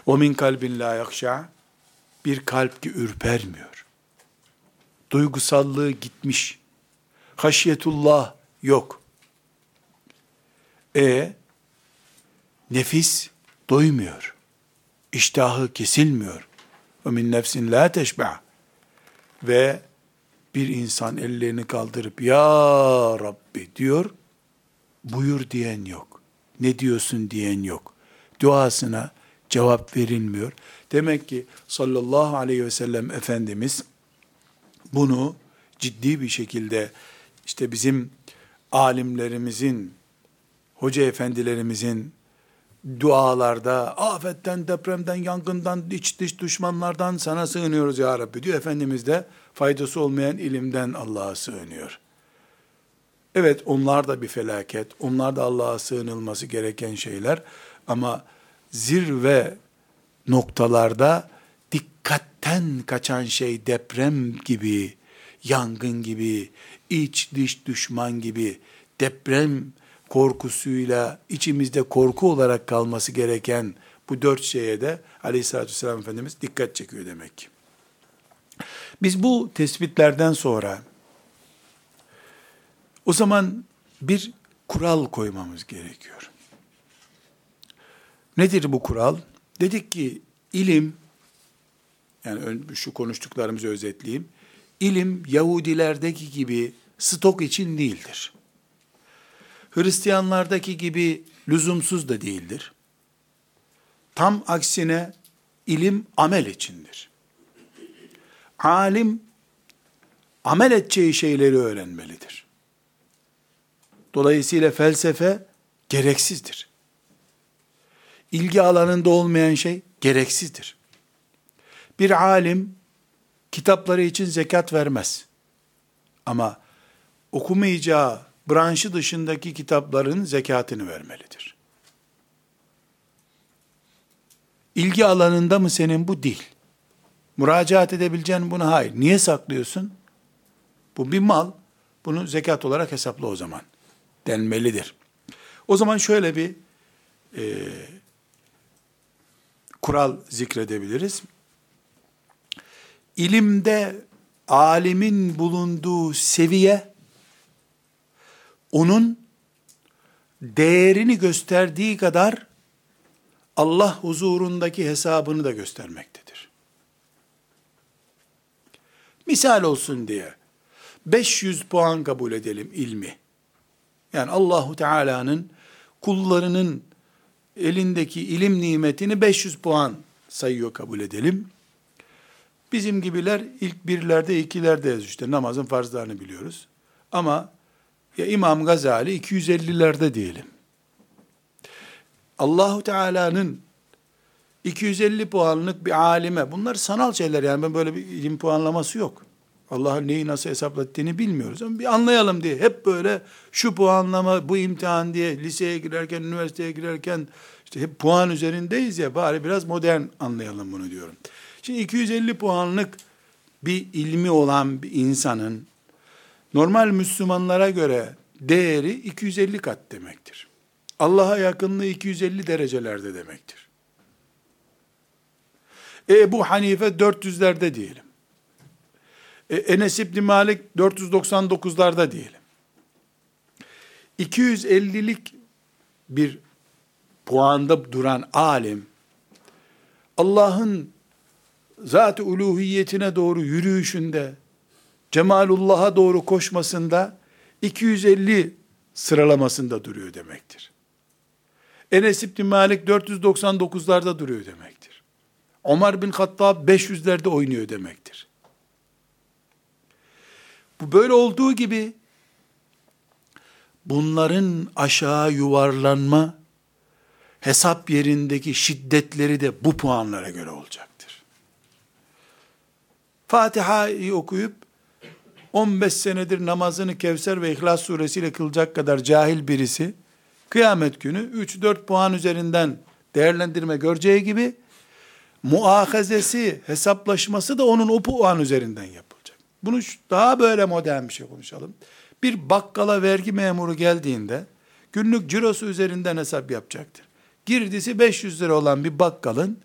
O min kalbin la yakşa bir kalp ki ürpermiyor. Duygusallığı gitmiş. Haşyetullah yok. E nefis doymuyor. İştahı kesilmiyor. Ve min nefsin la teşba. Ve bir insan ellerini kaldırıp ya Rabbi diyor. Buyur diyen yok. Ne diyorsun diyen yok. Duasına cevap verilmiyor. Demek ki sallallahu aleyhi ve sellem Efendimiz bunu ciddi bir şekilde işte bizim alimlerimizin, hoca efendilerimizin dualarda afetten, depremden, yangından, iç dış düşmanlardan sana sığınıyoruz ya Rabbi diyor. Efendimiz de faydası olmayan ilimden Allah'a sığınıyor. Evet onlar da bir felaket, onlar da Allah'a sığınılması gereken şeyler ama zirve noktalarda dikkatten kaçan şey deprem gibi, yangın gibi, iç dış düşman gibi, deprem korkusuyla içimizde korku olarak kalması gereken bu dört şeye de aleyhissalatü vesselam Efendimiz dikkat çekiyor demek ki. Biz bu tespitlerden sonra o zaman bir kural koymamız gerekiyor. Nedir bu kural? Dedik ki ilim, yani şu konuştuklarımızı özetleyeyim. İlim Yahudilerdeki gibi stok için değildir. Hristiyanlardaki gibi lüzumsuz da değildir. Tam aksine ilim amel içindir. Alim amel edeceği şeyleri öğrenmelidir. Dolayısıyla felsefe gereksizdir. İlgi alanında olmayan şey gereksizdir. Bir alim kitapları için zekat vermez. Ama okumayacağı branşı dışındaki kitapların zekatını vermelidir. İlgi alanında mı senin bu değil. Müracaat edebileceğin bunu hayır. Niye saklıyorsun? Bu bir mal. Bunu zekat olarak hesapla o zaman. Denmelidir. O zaman şöyle bir e, kural zikredebiliriz. İlimde alimin bulunduğu seviye onun değerini gösterdiği kadar Allah huzurundaki hesabını da göstermektedir. Misal olsun diye 500 puan kabul edelim ilmi. Yani Allahu Teala'nın kullarının elindeki ilim nimetini 500 puan sayıyor kabul edelim. Bizim gibiler ilk birlerde, ikilerde. İşte namazın farzlarını biliyoruz. Ama ya İmam Gazali 250'lerde diyelim. Allahu Teala'nın 250 puanlık bir alime, bunlar sanal şeyler yani ben böyle bir ilim puanlaması yok. Allah'ın neyi nasıl hesaplattığını bilmiyoruz ama bir anlayalım diye hep böyle şu puanlama, bu imtihan diye liseye girerken, üniversiteye girerken işte hep puan üzerindeyiz ya bari biraz modern anlayalım bunu diyorum. Şimdi 250 puanlık bir ilmi olan bir insanın normal Müslümanlara göre değeri 250 kat demektir. Allah'a yakınlığı 250 derecelerde demektir. E, Ebu Hanife 400'lerde diyelim. E, Enes İbni Malik 499'larda diyelim. 250'lik bir puanda duran alim, Allah'ın zat-ı uluhiyetine doğru yürüyüşünde, cemalullah'a doğru koşmasında 250 sıralamasında duruyor demektir. Enes İbni Malik 499'larda duruyor demektir. Ömer bin Hattab 500'lerde oynuyor demektir. Bu böyle olduğu gibi bunların aşağı yuvarlanma hesap yerindeki şiddetleri de bu puanlara göre olacaktır. Fatiha'yı okuyup 15 senedir namazını Kevser ve İhlas suresiyle kılacak kadar cahil birisi kıyamet günü 3-4 puan üzerinden değerlendirme göreceği gibi muahazesi, hesaplaşması da onun o puan üzerinden yapılacak. Bunu daha böyle modern bir şey konuşalım. Bir bakkala vergi memuru geldiğinde günlük cirosu üzerinden hesap yapacaktır. Girdisi 500 lira olan bir bakkalın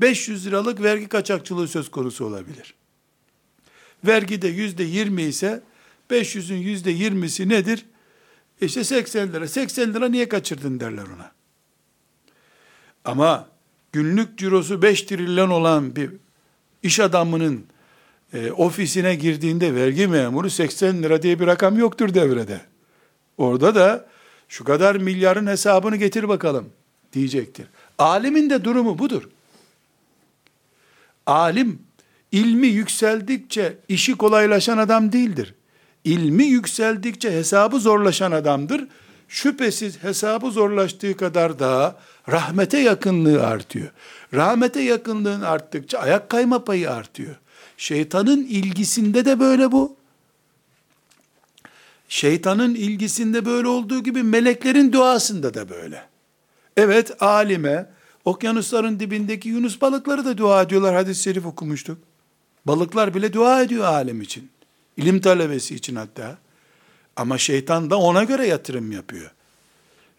500 liralık vergi kaçakçılığı söz konusu olabilir. Vergi de yüzde 20 ise 500'ün yüzde 20'si nedir? İşte 80 lira. 80 lira niye kaçırdın derler ona. Ama günlük cirosu 5 trilyon olan bir iş adamının e, ofisine girdiğinde vergi memuru 80 lira diye bir rakam yoktur devrede. Orada da şu kadar milyarın hesabını getir bakalım diyecektir. Alimin de durumu budur. Alim ilmi yükseldikçe işi kolaylaşan adam değildir. İlmi yükseldikçe hesabı zorlaşan adamdır. Şüphesiz hesabı zorlaştığı kadar daha rahmete yakınlığı artıyor. Rahmete yakınlığın arttıkça ayak kayma payı artıyor. Şeytanın ilgisinde de böyle bu. Şeytanın ilgisinde böyle olduğu gibi meleklerin duasında da böyle. Evet alime, okyanusların dibindeki yunus balıkları da dua ediyorlar. Hadis-i şerif okumuştuk. Balıklar bile dua ediyor alim için. İlim talebesi için hatta. Ama şeytan da ona göre yatırım yapıyor.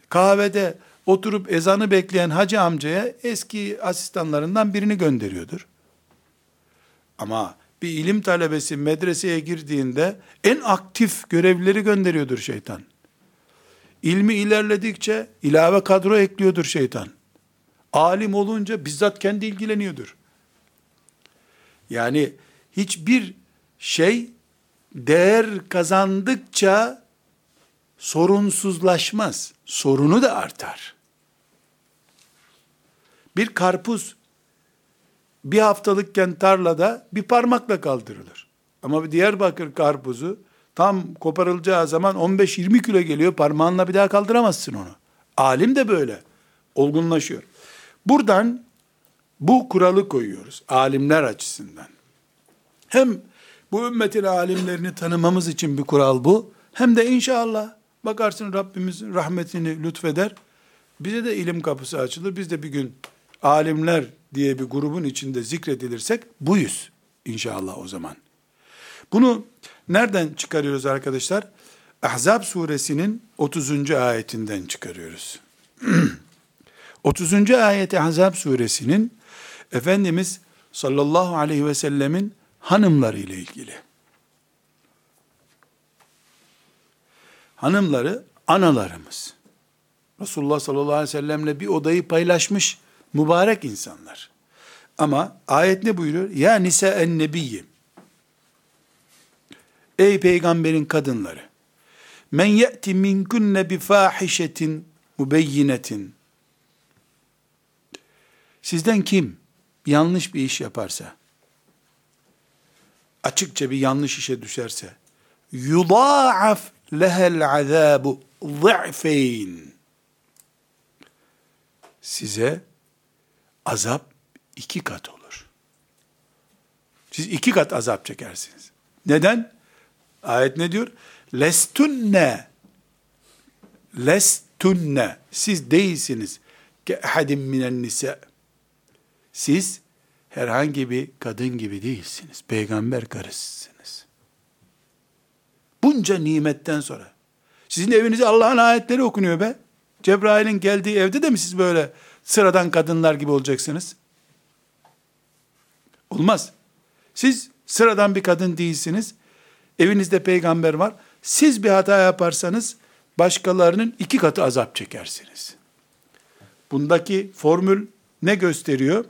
Kahvede oturup ezanı bekleyen hacı amcaya eski asistanlarından birini gönderiyordur. Ama bir ilim talebesi medreseye girdiğinde en aktif görevlileri gönderiyordur şeytan. ilmi ilerledikçe ilave kadro ekliyordur şeytan. Alim olunca bizzat kendi ilgileniyordur. Yani hiçbir şey değer kazandıkça sorunsuzlaşmaz. Sorunu da artar. Bir karpuz bir haftalıkken tarlada bir parmakla kaldırılır. Ama bir Diyarbakır karpuzu tam koparılacağı zaman 15-20 kilo geliyor. Parmağınla bir daha kaldıramazsın onu. Alim de böyle. Olgunlaşıyor. Buradan bu kuralı koyuyoruz alimler açısından. Hem bu ümmetin alimlerini tanımamız için bir kural bu. Hem de inşallah bakarsın Rabbimiz rahmetini lütfeder. Bize de ilim kapısı açılır. Biz de bir gün alimler diye bir grubun içinde zikredilirsek buyuz inşallah o zaman. Bunu nereden çıkarıyoruz arkadaşlar? Ahzab suresinin 30. ayetinden çıkarıyoruz. 30. ayeti Ahzab suresinin Efendimiz sallallahu aleyhi ve sellemin hanımları ile ilgili. Hanımları analarımız. Resulullah sallallahu aleyhi ve sellemle bir odayı paylaşmış mübarek insanlar. Ama ayet ne buyuruyor? Ya nise en nebiyyi. Ey peygamberin kadınları. Men ye'ti minkunne bi fahişetin mubeyyinetin. Sizden kim yanlış bir iş yaparsa, açıkça bir yanlış işe düşerse, yudaaf lehel azabu zı'feyn. Size azap iki kat olur. Siz iki kat azap çekersiniz. Neden? Ayet ne diyor? Lestunne lestunne siz değilsiniz ke ehadim minen nisa siz herhangi bir kadın gibi değilsiniz. Peygamber karısısınız. Bunca nimetten sonra. Sizin evinize Allah'ın ayetleri okunuyor be. Cebrail'in geldiği evde de mi siz böyle sıradan kadınlar gibi olacaksınız? Olmaz. Siz sıradan bir kadın değilsiniz. Evinizde peygamber var. Siz bir hata yaparsanız başkalarının iki katı azap çekersiniz. Bundaki formül ne gösteriyor?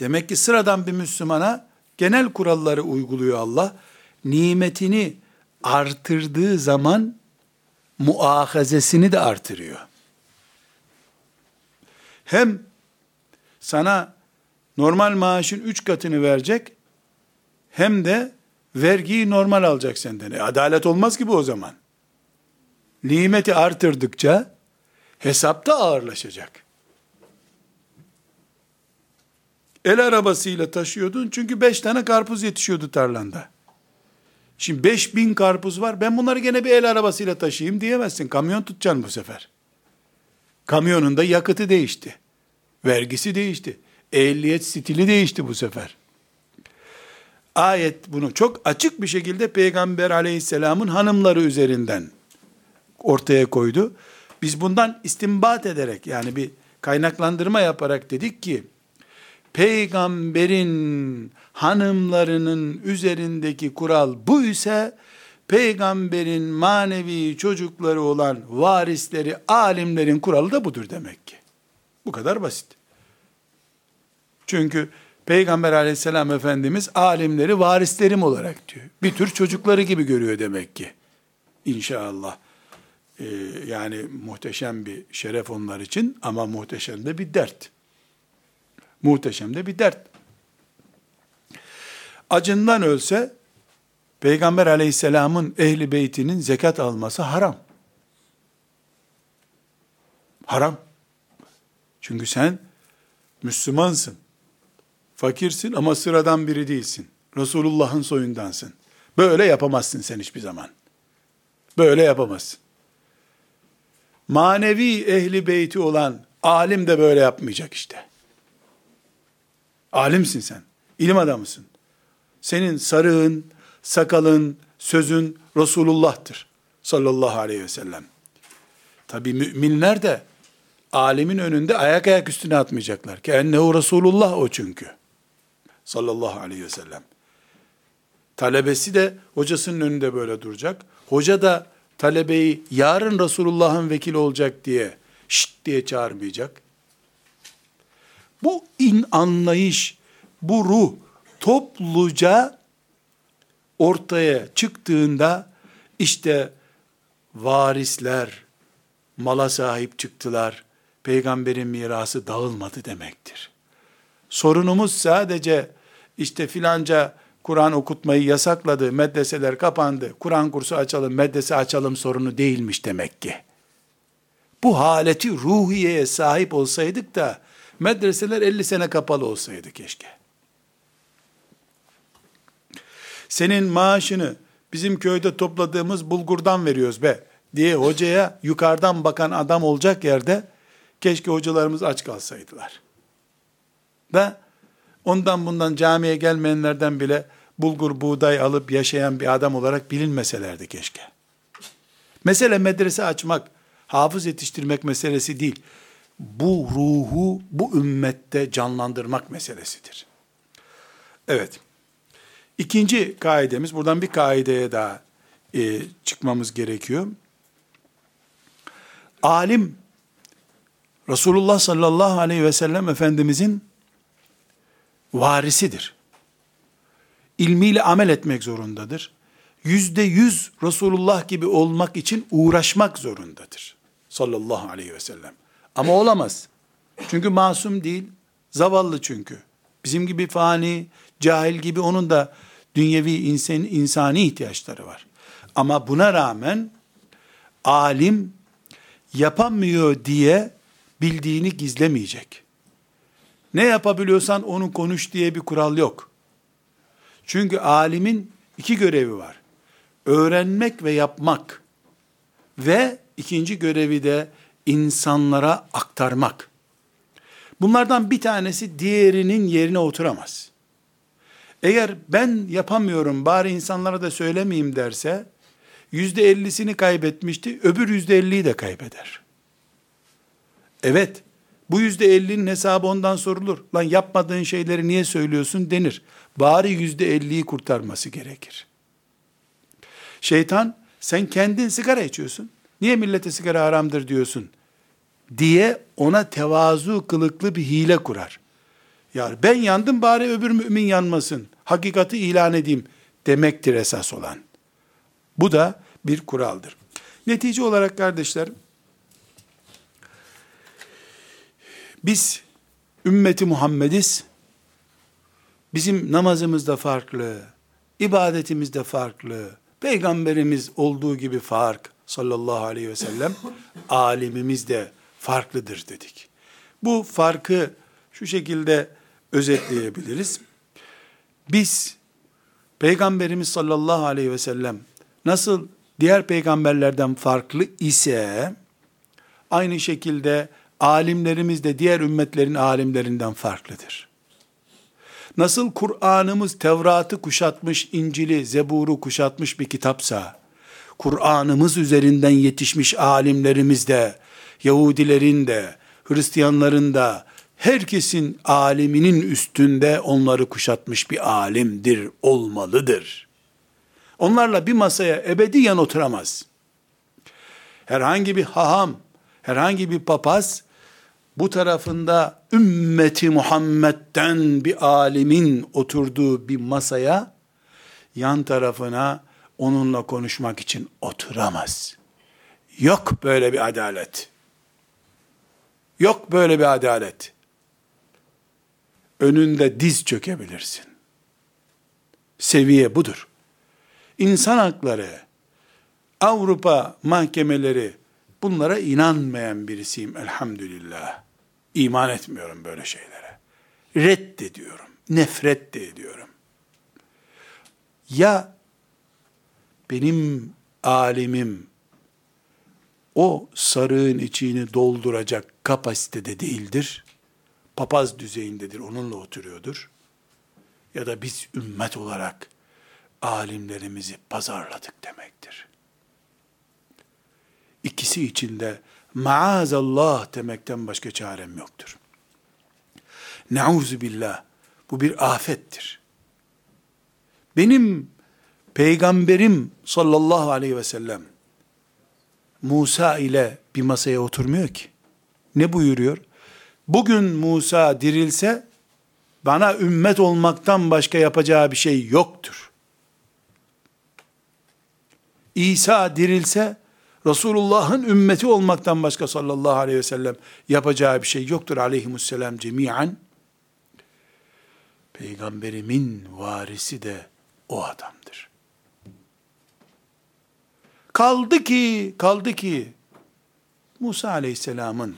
Demek ki sıradan bir Müslümana genel kuralları uyguluyor Allah. Nimetini artırdığı zaman muahazesini de artırıyor. Hem sana normal maaşın üç katını verecek, hem de vergiyi normal alacak senden. E, adalet olmaz ki bu o zaman. Nimeti artırdıkça hesapta ağırlaşacak. El arabasıyla taşıyordun çünkü beş tane karpuz yetişiyordu tarlanda. Şimdi beş bin karpuz var ben bunları gene bir el arabasıyla taşıyayım diyemezsin. Kamyon tutacaksın bu sefer. Kamyonun da yakıtı değişti. Vergisi değişti. Ehliyet stili değişti bu sefer. Ayet bunu çok açık bir şekilde Peygamber aleyhisselamın hanımları üzerinden ortaya koydu. Biz bundan istimbat ederek yani bir kaynaklandırma yaparak dedik ki peygamberin hanımlarının üzerindeki kural bu ise peygamberin manevi çocukları olan varisleri, alimlerin kuralı da budur demek ki. Bu kadar basit. Çünkü Peygamber aleyhisselam Efendimiz alimleri varislerim olarak diyor. Bir tür çocukları gibi görüyor demek ki. İnşallah. Ee, yani muhteşem bir şeref onlar için ama muhteşem de bir dert. Muhteşem de bir dert. Acından ölse Peygamber aleyhisselamın ehli beytinin zekat alması haram. Haram. Çünkü sen Müslümansın. Fakirsin ama sıradan biri değilsin. Resulullah'ın soyundansın. Böyle yapamazsın sen hiçbir zaman. Böyle yapamazsın. Manevi ehli beyti olan alim de böyle yapmayacak işte. Alimsin sen. İlim adamısın. Senin sarığın, sakalın, sözün Resulullah'tır. Sallallahu aleyhi ve sellem. Tabi müminler de alimin önünde ayak ayak üstüne atmayacaklar. Ki ennehu Resulullah o çünkü. Sallallahu aleyhi ve sellem. Talebesi de hocasının önünde böyle duracak. Hoca da talebeyi yarın Resulullah'ın vekili olacak diye şşt diye çağırmayacak. Bu in anlayış, bu ruh topluca ortaya çıktığında işte varisler mala sahip çıktılar. Peygamberin mirası dağılmadı demektir. Sorunumuz sadece işte filanca Kur'an okutmayı yasakladı, medreseler kapandı, Kur'an kursu açalım, medrese açalım sorunu değilmiş demek ki. Bu haleti ruhiyeye sahip olsaydık da medreseler 50 sene kapalı olsaydı keşke. Senin maaşını bizim köyde topladığımız bulgurdan veriyoruz be diye hocaya yukarıdan bakan adam olacak yerde keşke hocalarımız aç kalsaydılar. Ve ondan bundan camiye gelmeyenlerden bile bulgur buğday alıp yaşayan bir adam olarak bilinmeselerdi keşke. Mesele medrese açmak, hafız yetiştirmek meselesi değil. Bu ruhu bu ümmette canlandırmak meselesidir. Evet. İkinci kaidemiz, buradan bir kaideye daha e, çıkmamız gerekiyor. Alim, Resulullah sallallahu aleyhi ve sellem Efendimizin varisidir. İlmiyle amel etmek zorundadır. Yüzde yüz Resulullah gibi olmak için uğraşmak zorundadır. Sallallahu aleyhi ve sellem. Ama olamaz. Çünkü masum değil, zavallı çünkü. Bizim gibi fani, cahil gibi onun da dünyevi insan, insani ihtiyaçları var. Ama buna rağmen alim yapamıyor diye bildiğini gizlemeyecek. Ne yapabiliyorsan onu konuş diye bir kural yok. Çünkü alimin iki görevi var. Öğrenmek ve yapmak. Ve ikinci görevi de insanlara aktarmak. Bunlardan bir tanesi diğerinin yerine oturamaz. Eğer ben yapamıyorum bari insanlara da söylemeyeyim derse, yüzde ellisini kaybetmişti, öbür yüzde elliyi de kaybeder. Evet, bu yüzde ellinin hesabı ondan sorulur. Lan yapmadığın şeyleri niye söylüyorsun denir. Bari yüzde elliyi kurtarması gerekir. Şeytan, sen kendin sigara içiyorsun. Niye millete sigara haramdır diyorsun? Diye ona tevazu kılıklı bir hile kurar. Yani ben yandım bari öbür mümin yanmasın. Hakikati ilan edeyim demektir esas olan. Bu da bir kuraldır. Netice olarak kardeşler, biz ümmeti Muhammediz. Bizim namazımız da farklı, ibadetimiz de farklı. Peygamberimiz olduğu gibi fark sallallahu aleyhi ve sellem alimimiz de farklıdır dedik. Bu farkı şu şekilde özetleyebiliriz. Biz Peygamberimiz sallallahu aleyhi ve sellem nasıl diğer peygamberlerden farklı ise aynı şekilde alimlerimiz de diğer ümmetlerin alimlerinden farklıdır. Nasıl Kur'an'ımız Tevrat'ı kuşatmış, İncil'i, Zebur'u kuşatmış bir kitapsa, Kur'an'ımız üzerinden yetişmiş alimlerimiz de, Yahudilerin de, Hristiyanların da, herkesin aliminin üstünde onları kuşatmış bir alimdir, olmalıdır. Onlarla bir masaya ebediyen oturamaz. Herhangi bir haham, herhangi bir papaz, bu tarafında ümmeti Muhammed'den bir alimin oturduğu bir masaya, yan tarafına onunla konuşmak için oturamaz. Yok böyle bir adalet. Yok böyle bir adalet. Önünde diz çökebilirsin. Seviye budur. İnsan hakları, Avrupa mahkemeleri bunlara inanmayan birisiyim elhamdülillah. İman etmiyorum böyle şeylere. Reddediyorum. Nefret de ediyorum. Ya benim alimim o sarığın içini dolduracak kapasitede değildir. Papaz düzeyindedir, onunla oturuyordur. Ya da biz ümmet olarak alimlerimizi pazarladık demektir. İkisi içinde maazallah demekten başka çarem yoktur. Nauzu billah. Bu bir afettir. Benim peygamberim sallallahu aleyhi ve sellem Musa ile bir masaya oturmuyor ki. Ne buyuruyor? Bugün Musa dirilse bana ümmet olmaktan başka yapacağı bir şey yoktur. İsa dirilse Resulullah'ın ümmeti olmaktan başka sallallahu aleyhi ve sellem yapacağı bir şey yoktur aleyhimusselam cemiyen. Peygamberimin varisi de o adamdır. Kaldı ki, kaldı ki Musa aleyhisselamın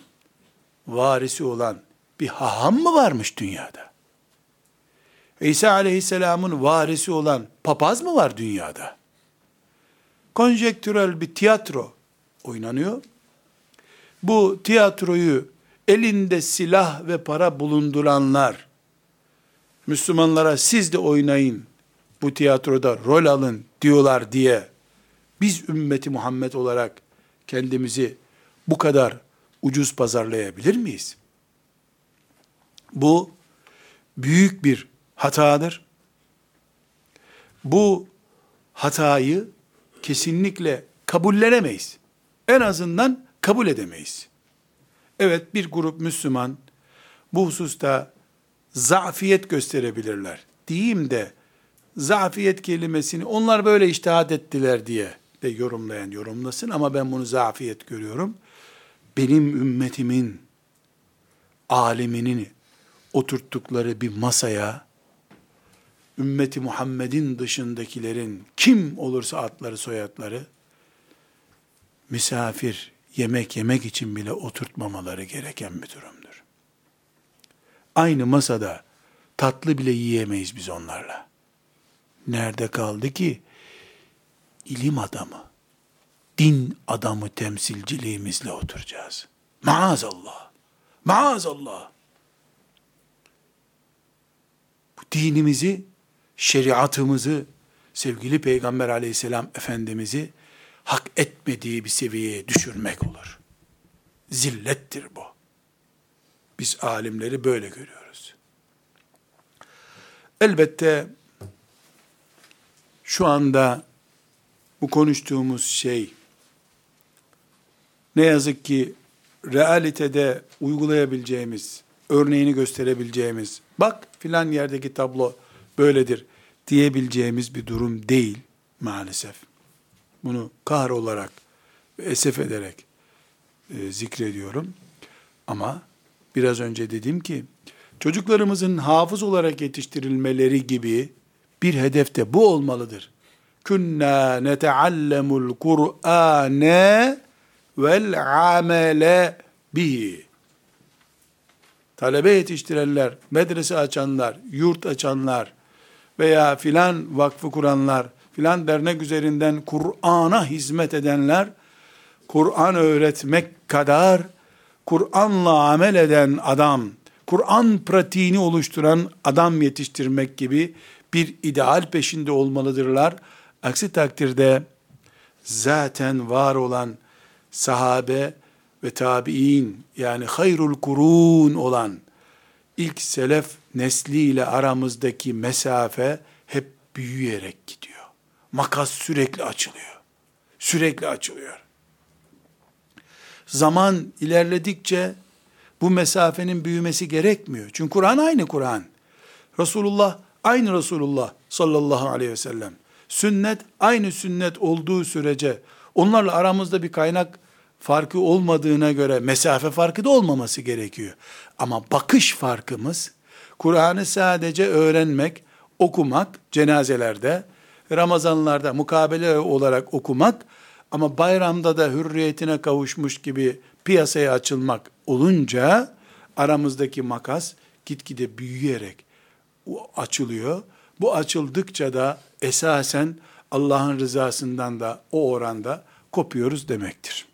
varisi olan bir haham mı varmış dünyada? İsa aleyhisselamın varisi olan papaz mı var dünyada? Konjektürel bir tiyatro oynanıyor. Bu tiyatroyu elinde silah ve para bulunduranlar, Müslümanlara siz de oynayın, bu tiyatroda rol alın diyorlar diye, biz ümmeti Muhammed olarak kendimizi bu kadar ucuz pazarlayabilir miyiz? Bu büyük bir hatadır. Bu hatayı kesinlikle kabullenemeyiz. En azından kabul edemeyiz. Evet bir grup Müslüman bu hususta zafiyet gösterebilirler. Diyeyim de zafiyet kelimesini onlar böyle iştihat ettiler diye de yorumlayan yorumlasın ama ben bunu zafiyet görüyorum. Benim ümmetimin aliminin oturttukları bir masaya ümmeti Muhammed'in dışındakilerin kim olursa adları soyadları misafir yemek yemek için bile oturtmamaları gereken bir durumdur. Aynı masada tatlı bile yiyemeyiz biz onlarla. Nerede kaldı ki ilim adamı, din adamı temsilciliğimizle oturacağız. Maazallah. Maazallah. Bu dinimizi şeriatımızı, sevgili Peygamber aleyhisselam Efendimiz'i hak etmediği bir seviyeye düşürmek olur. Zillettir bu. Biz alimleri böyle görüyoruz. Elbette şu anda bu konuştuğumuz şey ne yazık ki realitede uygulayabileceğimiz, örneğini gösterebileceğimiz, bak filan yerdeki tablo böyledir diyebileceğimiz bir durum değil maalesef. Bunu kahır olarak esef ederek e, zikrediyorum. Ama biraz önce dedim ki çocuklarımızın hafız olarak yetiştirilmeleri gibi bir hedef de bu olmalıdır. Künna neteallemul Kur'ane vel amele bihi. Talebe yetiştirenler, medrese açanlar, yurt açanlar, veya filan vakfı kuranlar, filan dernek üzerinden Kur'an'a hizmet edenler, Kur'an öğretmek kadar Kur'an'la amel eden adam, Kur'an pratiğini oluşturan adam yetiştirmek gibi bir ideal peşinde olmalıdırlar. Aksi takdirde zaten var olan sahabe ve tabi'in yani hayrul kurun olan ilk selef nesliyle aramızdaki mesafe hep büyüyerek gidiyor. Makas sürekli açılıyor. Sürekli açılıyor. Zaman ilerledikçe bu mesafenin büyümesi gerekmiyor. Çünkü Kur'an aynı Kur'an. Resulullah aynı Resulullah sallallahu aleyhi ve sellem. Sünnet aynı sünnet olduğu sürece onlarla aramızda bir kaynak farkı olmadığına göre mesafe farkı da olmaması gerekiyor. Ama bakış farkımız Kur'an'ı sadece öğrenmek, okumak cenazelerde, Ramazanlarda mukabele olarak okumak ama bayramda da hürriyetine kavuşmuş gibi piyasaya açılmak olunca aramızdaki makas gitgide büyüyerek açılıyor. Bu açıldıkça da esasen Allah'ın rızasından da o oranda kopuyoruz demektir.